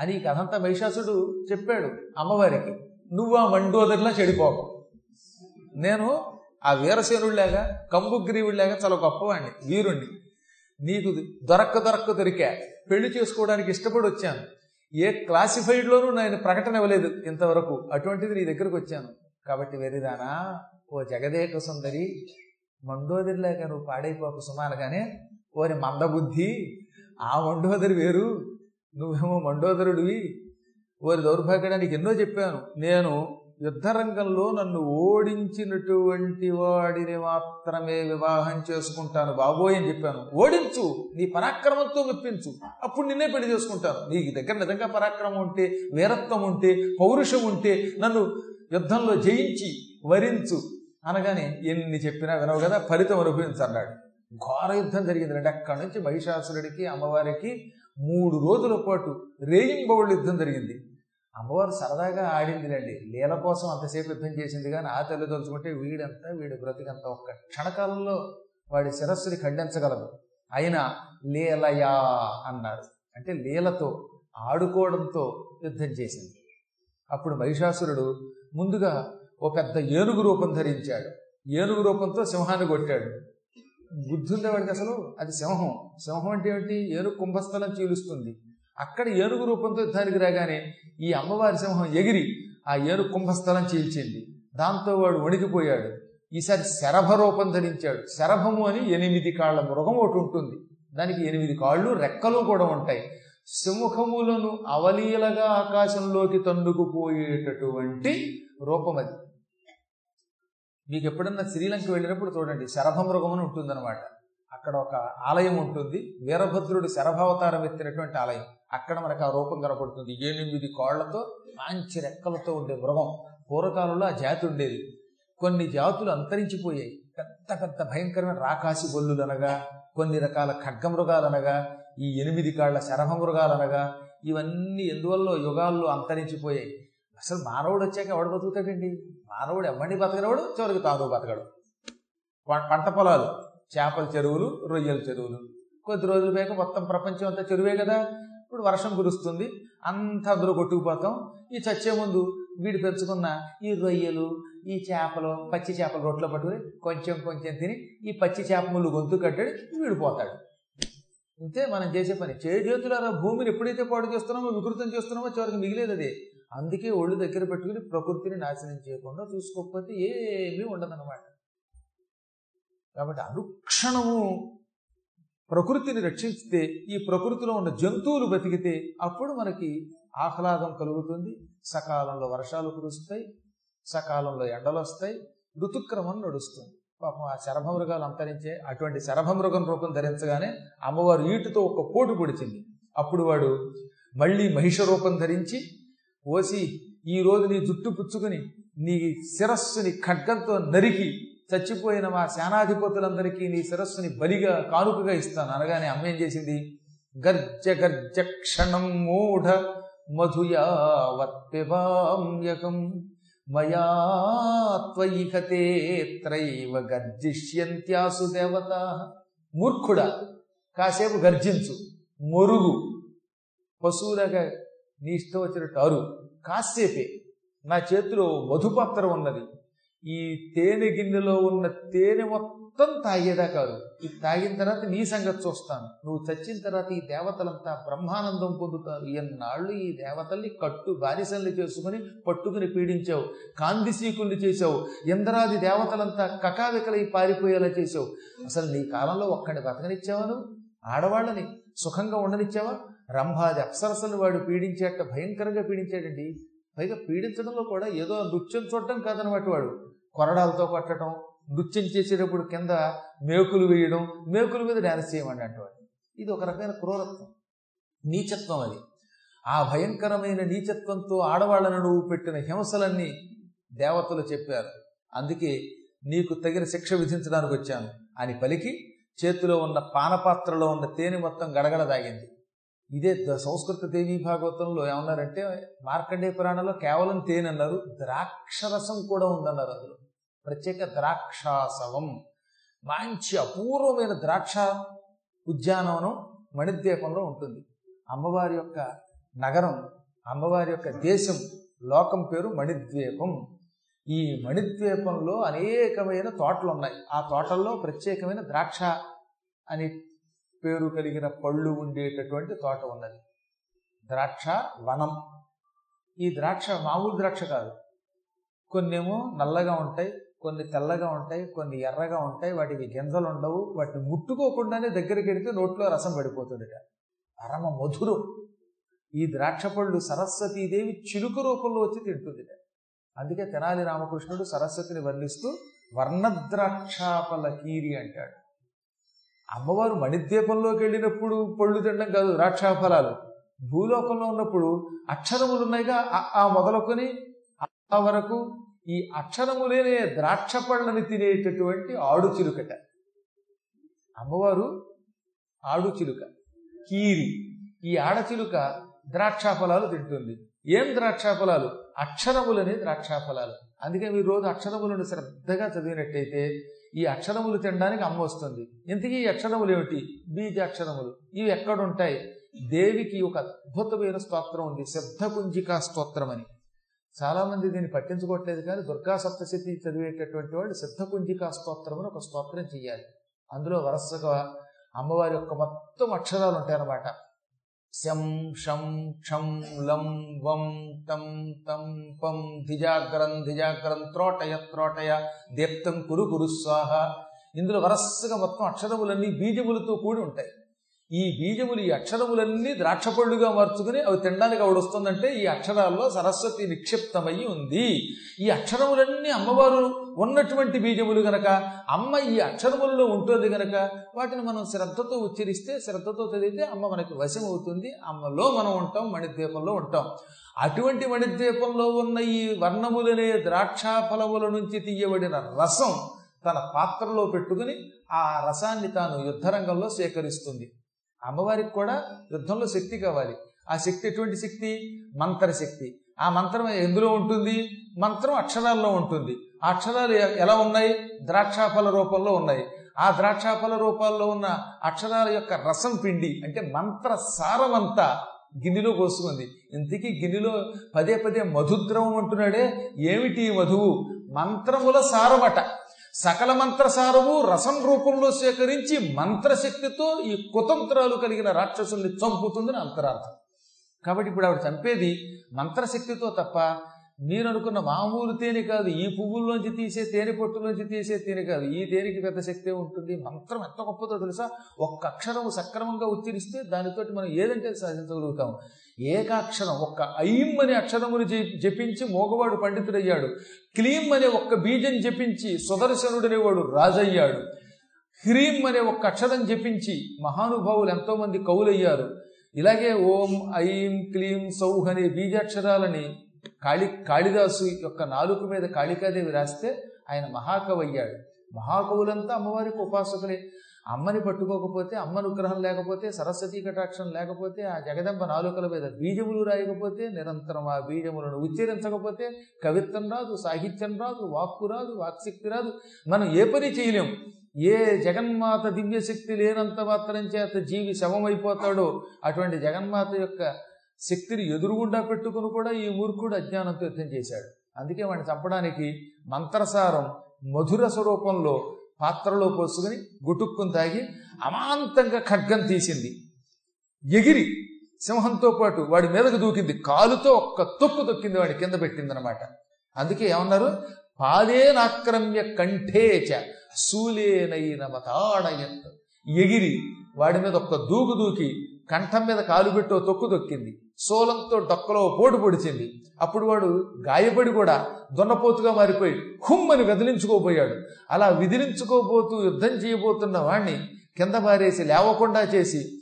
అని ఈ కథంతా మహిషాసుడు చెప్పాడు అమ్మవారికి. నువ్వు ఆ మండోదరిలా చెడిపోకు. నేను ఆ వీరసేనుడిలాగా కంబుగ్రీవుడిలాగా చాలా గొప్పవాడిని వీరుణ్ణి. నీకు దొరక్క దొరక్క దొరికా. పెళ్ళి చేసుకోవడానికి ఇష్టపడి వచ్చాను. ఏ క్లాసిఫైడ్లోనూ నేను ప్రకటన ఇవ్వలేదు ఇంతవరకు. అటువంటిది నీ దగ్గరకు వచ్చాను. కాబట్టి వెరిదానా ఓ జగదేక సుందరి మండోదరిలాగా నువ్వు పాడైపోకు సుమారుగానే. ఓరి మందబుద్ధి ఆ మండోదరి వేరు. నువ్వేమో మండోదరుడివి. ఓరి దౌర్భాగ్యానికి ఎన్నో చెప్పాను. నేను యుద్ధరంగంలో నన్ను ఓడించినటువంటి వాడిని మాత్రమే వివాహం చేసుకుంటాను బాబోయ్ అని చెప్పాను. ఓడించు నీ పరాక్రమంతో మెప్పించు. అప్పుడు నిన్నే పెళ్ళి చేసుకుంటాను. నీ దగ్గర నిజంగా పరాక్రమం ఉంటే వీరత్వం ఉంటే పౌరుషం ఉంటే నన్ను యుద్ధంలో జయించి వరించు. అనగానే ఎన్ని చెప్పినా వినవు కదా ఫలితం అనుభవించన్నాడు ఘోర యుద్ధం జరిగింది. అంటే అక్కడి నుంచి మహిషాసురుడికి అమ్మవారికి మూడు రోజుల పాటు రేయింబవుళ్ళు యుద్ధం జరిగింది. అమ్మవారు సరదాగా ఆడిందిలేండి లీల కోసం అంతసేపు యుద్ధం చేసింది కానీ ఆ తల్లి తలుచుకుంటే వీడంతా వీడి బ్రతికంతా ఒక్క క్షణకాలంలో వాడి శిరస్సుని ఖండించగలదు. అయినా లీలయా అన్నారు అంటే లీలతో ఆడుకోవడంతో యుద్ధం చేసింది. అప్పుడు మహిషాసురుడు ముందుగా ఒక పెద్ద ఏనుగు రూపం ధరించాడు. ఏనుగు రూపంతో సింహాన్ని కొట్టాడు. బుద్ధుండే వాడికి అసలు అది సింహం. సింహం అంటే ఏమిటి? ఏనుగు కుంభస్థలం చీలుస్తుంది. అక్కడ ఏనుగు రూపంతో యుద్ధానికి రాగానే ఈ అమ్మవారి సింహం ఎగిరి ఆ ఏనుగు కుంభస్థలం చీల్చింది. దాంతో వాడు వణికిపోయాడు. ఈసారి శరభ రూపం ధరించాడు. శరభము అని ఎనిమిది కాళ్ళ మృగం ఒకటి ఉంటుంది. దానికి ఎనిమిది కాళ్ళు రెక్కలు కూడా ఉంటాయి. సింహములను అవలీలగా ఆకాశంలోకి తండుకుపోయేటటువంటి రూపం అది. మీకు ఎప్పుడన్నా శ్రీలంక వెళ్ళినప్పుడు చూడండి శరభమృగం అని ఉంటుందన్నమాట. అక్కడ ఒక ఆలయం ఉంటుంది. వీరభద్రుడు శరభావతారం ఎత్తినటువంటి ఆలయం. అక్కడ మనకు ఆ రూపం కనపడుతుంది. ఎనిమిది కాళ్ళతో మంచి రెక్కలతో ఉండే మృగం. పూర్వకాలంలో ఆ జాతి ఉండేది. కొన్ని జాతులు అంతరించిపోయాయి. పెద్ద పెద్ద భయంకరమైన రాకాసి బొల్లులు అనగా కొన్ని రకాల ఖడ్గమృగాలనగా ఈ ఎనిమిది కాళ్ళ శరభమృగాలనగా ఇవన్నీ ఎందువల్ల యుగాల్లో అంతరించిపోయాయి? అసలు మానవుడు వచ్చాక ఎవడు బతుకుతాడండి? మానవుడు ఎవ్వండి బతకనవాడు చివరికి తాను బతకడు. పంట పొలాలు చేపల చెరువులు రొయ్యల చెరువులు. కొద్ది రోజులు పోయాక మొత్తం ప్రపంచం అంతా చెరువే కదా? ఇప్పుడు వర్షం కురుస్తుంది అంతా అందరూ కొట్టుకుపోతాం. ఈ చచ్చే ముందు వీడు పెంచుకున్న ఈ రొయ్యలు ఈ చేపలు పచ్చి చేపలు రొట్టెలో పట్టుకుని కొంచెం కొంచెం తిని ఈ పచ్చి చేప ముళ్ళు గొంతు కట్టాడు వీడు పోతాడు. ఇంతే మనం చేసే పని. చేతులారా భూమిని ఎప్పుడైతే పాడు చేస్తున్నామో వికృతం చేస్తున్నామో చివరికి మిగిలేదు అదే అందుకే ఒళ్ళు దగ్గర పెట్టుకుని ప్రకృతిని నాశనం చేయకుండా చూసుకోకపోతే ఏమీ ఉండదన్నమాట. కాబట్టి అనుక్షణము ప్రకృతిని రక్షించితే ఈ ప్రకృతిలో ఉన్న జంతువులు బతికితే అప్పుడు మనకి ఆహ్లాదం కలుగుతుంది సకాలంలో వర్షాలు కురుస్తాయి సకాలంలో ఎండలు వస్తాయి ఋతుక్రమం నడుస్తుంది. పాపం ఆ శరభమృగాలు అంతరించే అటువంటి శరభమృగం రూపం ధరించగానే అమ్మవారు ఈటుతో ఒక పోటు పొడిచింది. అప్పుడు వాడు మళ్ళీ మహిష రూపం ధరించి ఓసి ఈ రోజు నీ జుట్టు పుచ్చుకుని నీ శిరస్సుని ఖడ్గంతో నరికి చచ్చిపోయిన మా సేనాధిపతులందరికీ నీ శిరస్సుని బలిగా కానుకగా ఇస్తాను. అనగానే అమ్మ ఏం చేసింది? గర్జ గర్జ క్షణం మూఢ మధుయావత్పిబామ్యకం మయా త్వయిహతే త్రైవ గర్జిష్యంత్యాసు దేవత. మూర్ఖుడా కాసేపు గర్జించు మొరుగు పశువులగా నీ ఇష్టం వచ్చినట్టు అరు. కాసేపే నా చేతిలో మధుపాత్ర ఉన్నది. ఈ తేనె గిన్నెలో ఉన్న తేనె మొత్తం తాగేదాకారు ఇది తాగిన తర్వాత నీ సంగతి చూస్తాను. నువ్వు చచ్చిన తర్వాత ఈ దేవతలంతా బ్రహ్మానందం పొందుతారు. ఎన్నాళ్ళు ఈ దేవతల్ని కట్టు బానిసల్ని చేసుకుని పట్టుకుని పీడించావు. కాందిశీకుల్ని చేసావు ఇంద్రాది దేవతలంతా కకావికలై పారిపోయేలా చేసావు అసలు నీ కాలంలో ఒక్కడిని బతకనిచ్చావా నువ్వు? ఆడవాళ్ళని సుఖంగా ఉండనిచ్చావా? రంభాది అప్సరసలు వాడు పీడించేట భయంకరంగా పీడించాడండి. పైగా పీడించడంలో కూడా ఏదో నృత్యం చూడటం కాదనమాట వాడు. కొరడాలతో కొట్టడం నృత్యం చేసేటప్పుడు కింద మేకులు వేయడం మేకుల మీద డ్యాన్స్ చేయమండి అంటవాడు ఇది ఒక రకమైన క్రూరత్వం. నీచత్వం అది. ఆ భయంకరమైన నీచత్వంతో ఆడవాళ్ళను నువ్వు పెట్టిన హింసలన్నీ దేవతలు చెప్పారు. అందుకే నీకు తగిన శిక్ష విధించడానికి వచ్చాను. అని పలికి చేతిలో ఉన్న పానపాత్రలో ఉన్న తేనె మొత్తం గడగడ దాగింది. ఇదే ద- సంస్కృత దేవీ భాగవతంలో ఏమన్నారంటే మార్కండే పురాణంలో కేవలం తేనె అన్నారు ద్రాక్షరసం కూడా ఉందన్నారు అందులో. ప్రత్యేక ద్రాక్షాసవం. మంచి అపూర్వమైన ద్రాక్ష ఉద్యానవనం మణిద్వీపంలో ఉంటుంది. అమ్మవారి యొక్క నగరం అమ్మవారి యొక్క దేశం లోకం పేరు మణిద్వీపం. ఈ మణిద్వీపంలో అనేకమైన తోటలు ఉన్నాయి ఆ తోటల్లో ప్రత్యేకమైన ద్రాక్ష అని పేరు కలిగిన పళ్ళు ఉండేటటువంటి తోట ఉన్నది. ద్రాక్ష వనం. ఈ ద్రాక్ష మామూలు ద్రాక్ష కాదు. కొన్నేమో నల్లగా ఉంటాయి కొన్ని తెల్లగా ఉంటాయి కొన్ని ఎర్రగా ఉంటాయి వాటికి గింజలు ఉండవు వాటిని ముట్టుకోకుండానే దగ్గరికి వెడితే నోట్లో రసం పడిపోతుందిట. పరమ మధురం. ఈ ద్రాక్ష పళ్ళు సరస్వతీదేవి చిలుక రూపంలో వచ్చి తింటుందిట. అందుకే తెనాలి రామకృష్ణుడు సరస్వతిని వర్ణిస్తూ వర్ణద్రాక్షాపల కీరి అంటాడు. అమ్మవారు మణిద్వీపంలోకి వెళ్ళినప్పుడు పళ్ళు తినడం కాదు ద్రాక్షాఫలాలు. భూలోకంలో ఉన్నప్పుడు అక్షరములు ఉన్నాయిగా ఆ- ఆ మొదలుకొని ఆ వరకు ఈ అక్షరములేనే ద్రాక్ష పళ్ళని తినేటటువంటి ఆడు చిలుకట. అమ్మవారు ఆడు చిలుక కీరి. ఈ ఆడచిలుక ద్రాక్షాఫలాలు తింటుంది. ఏం ద్రాక్షాఫలాలు? అక్షరములనే ద్రాక్షాఫలాలు. అందుకే మీరు రోజు అక్షరములను శ్రద్ధగా చదివినట్టయితే ఈ అక్షరములు తినడానికి అమ్మ వస్తుంది. ఇంతకీ ఈ అక్షరములు ఏమిటి? బీజ అక్షరములు. ఇవి ఎక్కడుంటాయి? దేవికి ఒక అద్భుతమైన స్తోత్రం ఉంది. శబ్దకుంజికా స్తోత్రం అని చాలా మంది దీన్ని పట్టించుకోవట్లేదు కానీ దుర్గా సప్తశతి చదివేటటువంటి వాళ్ళు సిద్ధకుంజికా స్తోత్రం అని ఒక స్తోత్రం చెయ్యాలి. అందులో వరుసగా అమ్మవారి యొక్క మొత్తం అక్షరాలు ఉంటాయన్నమాట. శం షం క్షం లం వం తం తం పం ధిజాగ్రం ధిజాగ్రం త్రోటయ త్రోటయ దీప్తం కురు కురు స్వాహ. ఇందులో వరస్సుగా మొత్తం అక్షరములన్నీ బీజములతో కూడి ఉంటాయి. ఈ బీజములు ఈ అక్షరములన్నీ ద్రాక్ష పళ్ళుగా మార్చుకుని అవి తినడానికి ఆవిడ వస్తుందంటే ఈ అక్షరాల్లో సరస్వతి నిక్షిప్తమై ఉంది. ఈ అక్షరములన్నీ అమ్మవారు ఉన్నటువంటి బీజములు గనక అమ్మ ఈ అక్షరములలో ఉంటుంది గనక వాటిని మనం శ్రద్ధతో ఉచ్చరిస్తే శ్రద్ధతో చదివితే అమ్మ మనకి వశం అవుతుంది అమ్మలో మనం ఉంటాం మణిద్వీపంలో ఉంటాం. అటువంటి మణిద్వీపంలో ఉన్న ఈ వర్ణములనే ద్రాక్ష ఫలముల నుంచి తీయబడిన రసం తన పాత్రలో పెట్టుకుని ఆ రసాన్ని తాను యుద్ధరంగంలో సేకరిస్తుంది. అమ్మవారికి కూడా యుద్ధంలో శక్తి కావాలి. ఆ శక్తి ఎటువంటి శక్తి? మంత్ర శక్తి. ఆ మంత్రం ఎందులో ఉంటుంది? మంత్రం అక్షరాల్లో ఉంటుంది. ఆ అక్షరాలు ఎలా ఉన్నాయి? ద్రాక్షాఫల రూపంలో ఉన్నాయి. ఆ ద్రాక్షాఫల రూపాల్లో ఉన్న అక్షరాల యొక్క రసం పిండి అంటే మంత్ర సారమంతా గిన్నెలో పోసుకుంది. ఇంతకీ గిన్నెలో పదే పదే మధుద్రవం అంటున్నాడే. ఏమిటి మధువు? మంత్రముల సారమట. సకల మంత్రసారము రసం రూపంలో సేకరించి మంత్రశక్తితో ఈ కుతంత్రాలు కలిగిన రాక్షసుల్ని చంపుతుందని అంతరార్థం. కాబట్టి ఇప్పుడు ఆవిడ చంపేది మంత్రశక్తితో తప్ప మీరు అనుకున్న మామూలు తేనె కాదు. ఈ పువ్వుల్లోంచి తీసే తేనె పొట్టులోంచి తీసే తేనె కాదు. ఈ తేనెకి పెద్ద శక్తి ఉంటుంది. మంత్రం ఎంత గొప్పదో తెలుసా? ఒక్క అక్షరం సక్రమంగా ఉచ్చరిస్తే దానితోటి మనం ఏదంటే సాధించగలుగుతాం ఏకాక్షరం ఒక్క ఐం అనే అక్షరమును జి- జపించి మోగవాడు పండితుడయ్యాడు. క్లీం అనే ఒక్క బీజం జపించి సుదర్శనుడనేవాడు రాజయ్యాడు. హ్రీం అనే ఒక్క అక్షరం జపించి మహానుభావులు ఎంతోమంది కవులయ్యారు. ఇలాగే ఓం ఐం క్లీం సౌహ్ అనే బీజాక్షరాలని కాళి కాళిదాసు యొక్క నాలుక మీద కాళికాదేవి రాస్తే ఆయన మహాకవి అయ్యాడు. మహాకవులంతా అమ్మవారికి ఉపాసకులే. అమ్మని పట్టుకోకపోతే అమ్మ అనుగ్రహం లేకపోతే సరస్వతీ కటాక్షం లేకపోతే ఆ జగదంబ నాలుకల మీద బీజములు రాయకపోతే నిరంతరం ఆ బీజములను ఉచ్చరించకపోతే కవిత్వం రాదు సాహిత్యం రాదు వాక్కు రాదు వాక్శక్తి రాదు. మనం ఏ పని చేయలేం. ఏ జగన్మాత దివ్యశక్తి లేనంత మాత్రం చేత జీవి శవమైపోతాడో అటువంటి జగన్మాత యొక్క శక్తిని ఎదురుగుండా పెట్టుకుని కూడా ఈ మూర్ఖుడు అజ్ఞానంతో యుద్ధం చేశాడు. అందుకే వాడిని చంపడానికి మంత్రసారం మధుర స్వరూపంలో పాత్రలో పోసుకుని గుటుక్కుని తాగి అమాంతంగా ఖడ్గం తీసింది. ఎగిరి సింహంతో పాటు వాడి మీదకు దూకింది. కాలుతో ఒక్క తొక్కు తొక్కింది వాడి కింద పెట్టిందనమాట. అందుకే ఏమన్నారు? పాదేనాక్రమ్య కంఠేచ శూలేనైన మతాడయత్. ఎగిరి వాడి మీద ఒక్క దూకు దూకి కంఠం మీద కాలు పెట్టో తొక్కు తొక్కింది. సోలంతో డొక్కలో పోటు పొడిచింది. అప్పుడు వాడు గాయపడి కూడా దొన్నపోతుగా మారిపోయి హుమ్మని వెదిలించుకోబోయాడు. అలా విదిలించుకోబోతూ యుద్ధం చేయబోతున్న వాణ్ణి కింద పారేసి లేవకుండా చేసి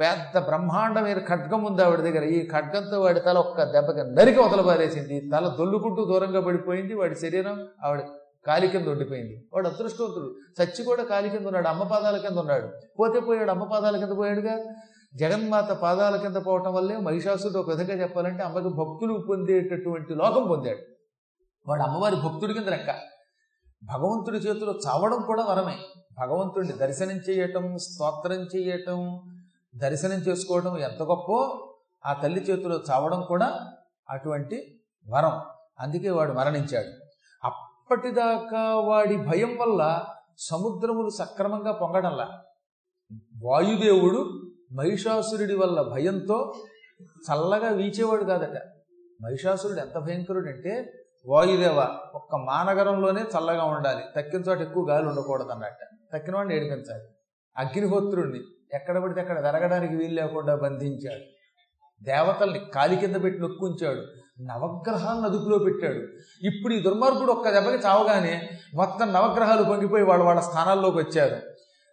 పెద్ద బ్రహ్మాండమైన ఖడ్గం ఉంది ఆవిడ దగ్గర. ఈ ఖడ్గంతో వాడి తల ఒక్క దెబ్బకి నరికి వదలబారేసింది తల దొల్లుకుంటూ దూరంగా పడిపోయింది. వాడి శరీరం ఆవిడ కాలి కింద ఉండిపోయింది. వాడు అదృష్టవంతుడు. చచ్చి కూడా కాలి కింద ఉన్నాడు. అమ్మ పాదాల కింద ఉన్నాడు. పోతే పోయాడు. అమ్మ పాదాల కింద పోయాడుగా. జగన్మాత పాదాల కింద పోవటం వల్లే మహిషాసుడు ఒక విధంగా చెప్పాలంటే అమ్మకి భక్తులు పొందేటటువంటి లోకం పొందాడు. వాడు అమ్మవారి భక్తుడి కింద లెక్క. భగవంతుడి చేతిలో చావడం కూడా వరమే. భగవంతుడిని దర్శనం చేయటం స్తోత్రం చేయటం దర్శనం చేసుకోవడం ఎంత గొప్పో ఆ తల్లి చేతిలో చావడం కూడా అటువంటి వరం. అందుకే వాడు మరణించాడు. అప్పటిదాకా వాడి భయం వల్ల సముద్రములు సక్రమంగా పొంగడంలా. వాయుదేవుడు మహిషాసురుడి వల్ల భయంతో చల్లగా వీచేవాడు కాదట. మహిషాసురుడు ఎంత భయంకరుడు అంటే వాయుదేవ ఒక్క మానగరంలోనే చల్లగా ఉండాలి. తక్కిన చోట ఎక్కువ గాలి ఉండకూడదు అన్నట్ట తక్కిన వాడిని ఏడిపించాలి. అగ్నిహోత్రుడిని ఎక్కడ పడితే అక్కడ వెరగడానికి వీలు లేకుండా బంధించాడు. దేవతల్ని కాలి కింద పెట్టి నొక్కుంచాడు. నవగ్రహాలను అదుపులో పెట్టాడు. ఇప్పుడు ఈ దుర్మార్గుడు ఒక్క దెబ్బకి చావగానే మొత్తం నవగ్రహాలు పొంగిపోయి వాళ్ళ వాళ్ళ స్థానాల్లోకి వచ్చారు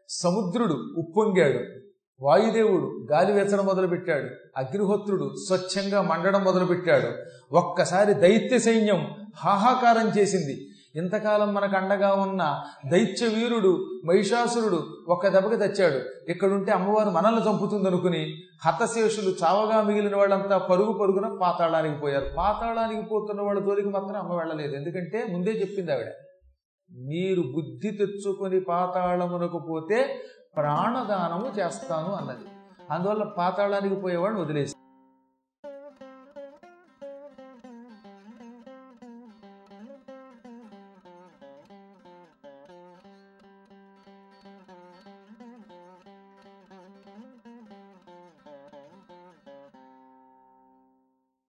సముద్రుడు ఉప్పొంగాడు. వాయుదేవుడు గాలి వేచడం మొదలుపెట్టాడు. అగ్నిహోత్రుడు స్వచ్ఛంగా మండడం మొదలుపెట్టాడు. ఒక్కసారి దైత్య సైన్యం హాహాకారం చేసింది. ఇంతకాలం మనకు అండగా ఉన్న దైత్య వీరుడు మహిషాసురుడు ఒక్క దెబ్బకి తెచ్చాడు. ఇక్కడుంటే అమ్మవారు మనల్ని చంపుతుందనుకుని హతశేషులు చావగా మిగిలిన వాళ్ళంతా పరుగు పరుగున పాతాళానికి పోయారు. పాతాళానికి పోతున్న వాళ్ళ జోలికి మాత్రం అమ్మ వెళ్ళలేదు. ఎందుకంటే ముందే చెప్పింది ఆవిడ మీరు బుద్ధి తెచ్చుకొని పాతాళమునకు పోతే ప్రాణదానము చేస్తాను అన్నది. అందువల్ల పాతాళానికి పోయేవాడిని వదిలేసి.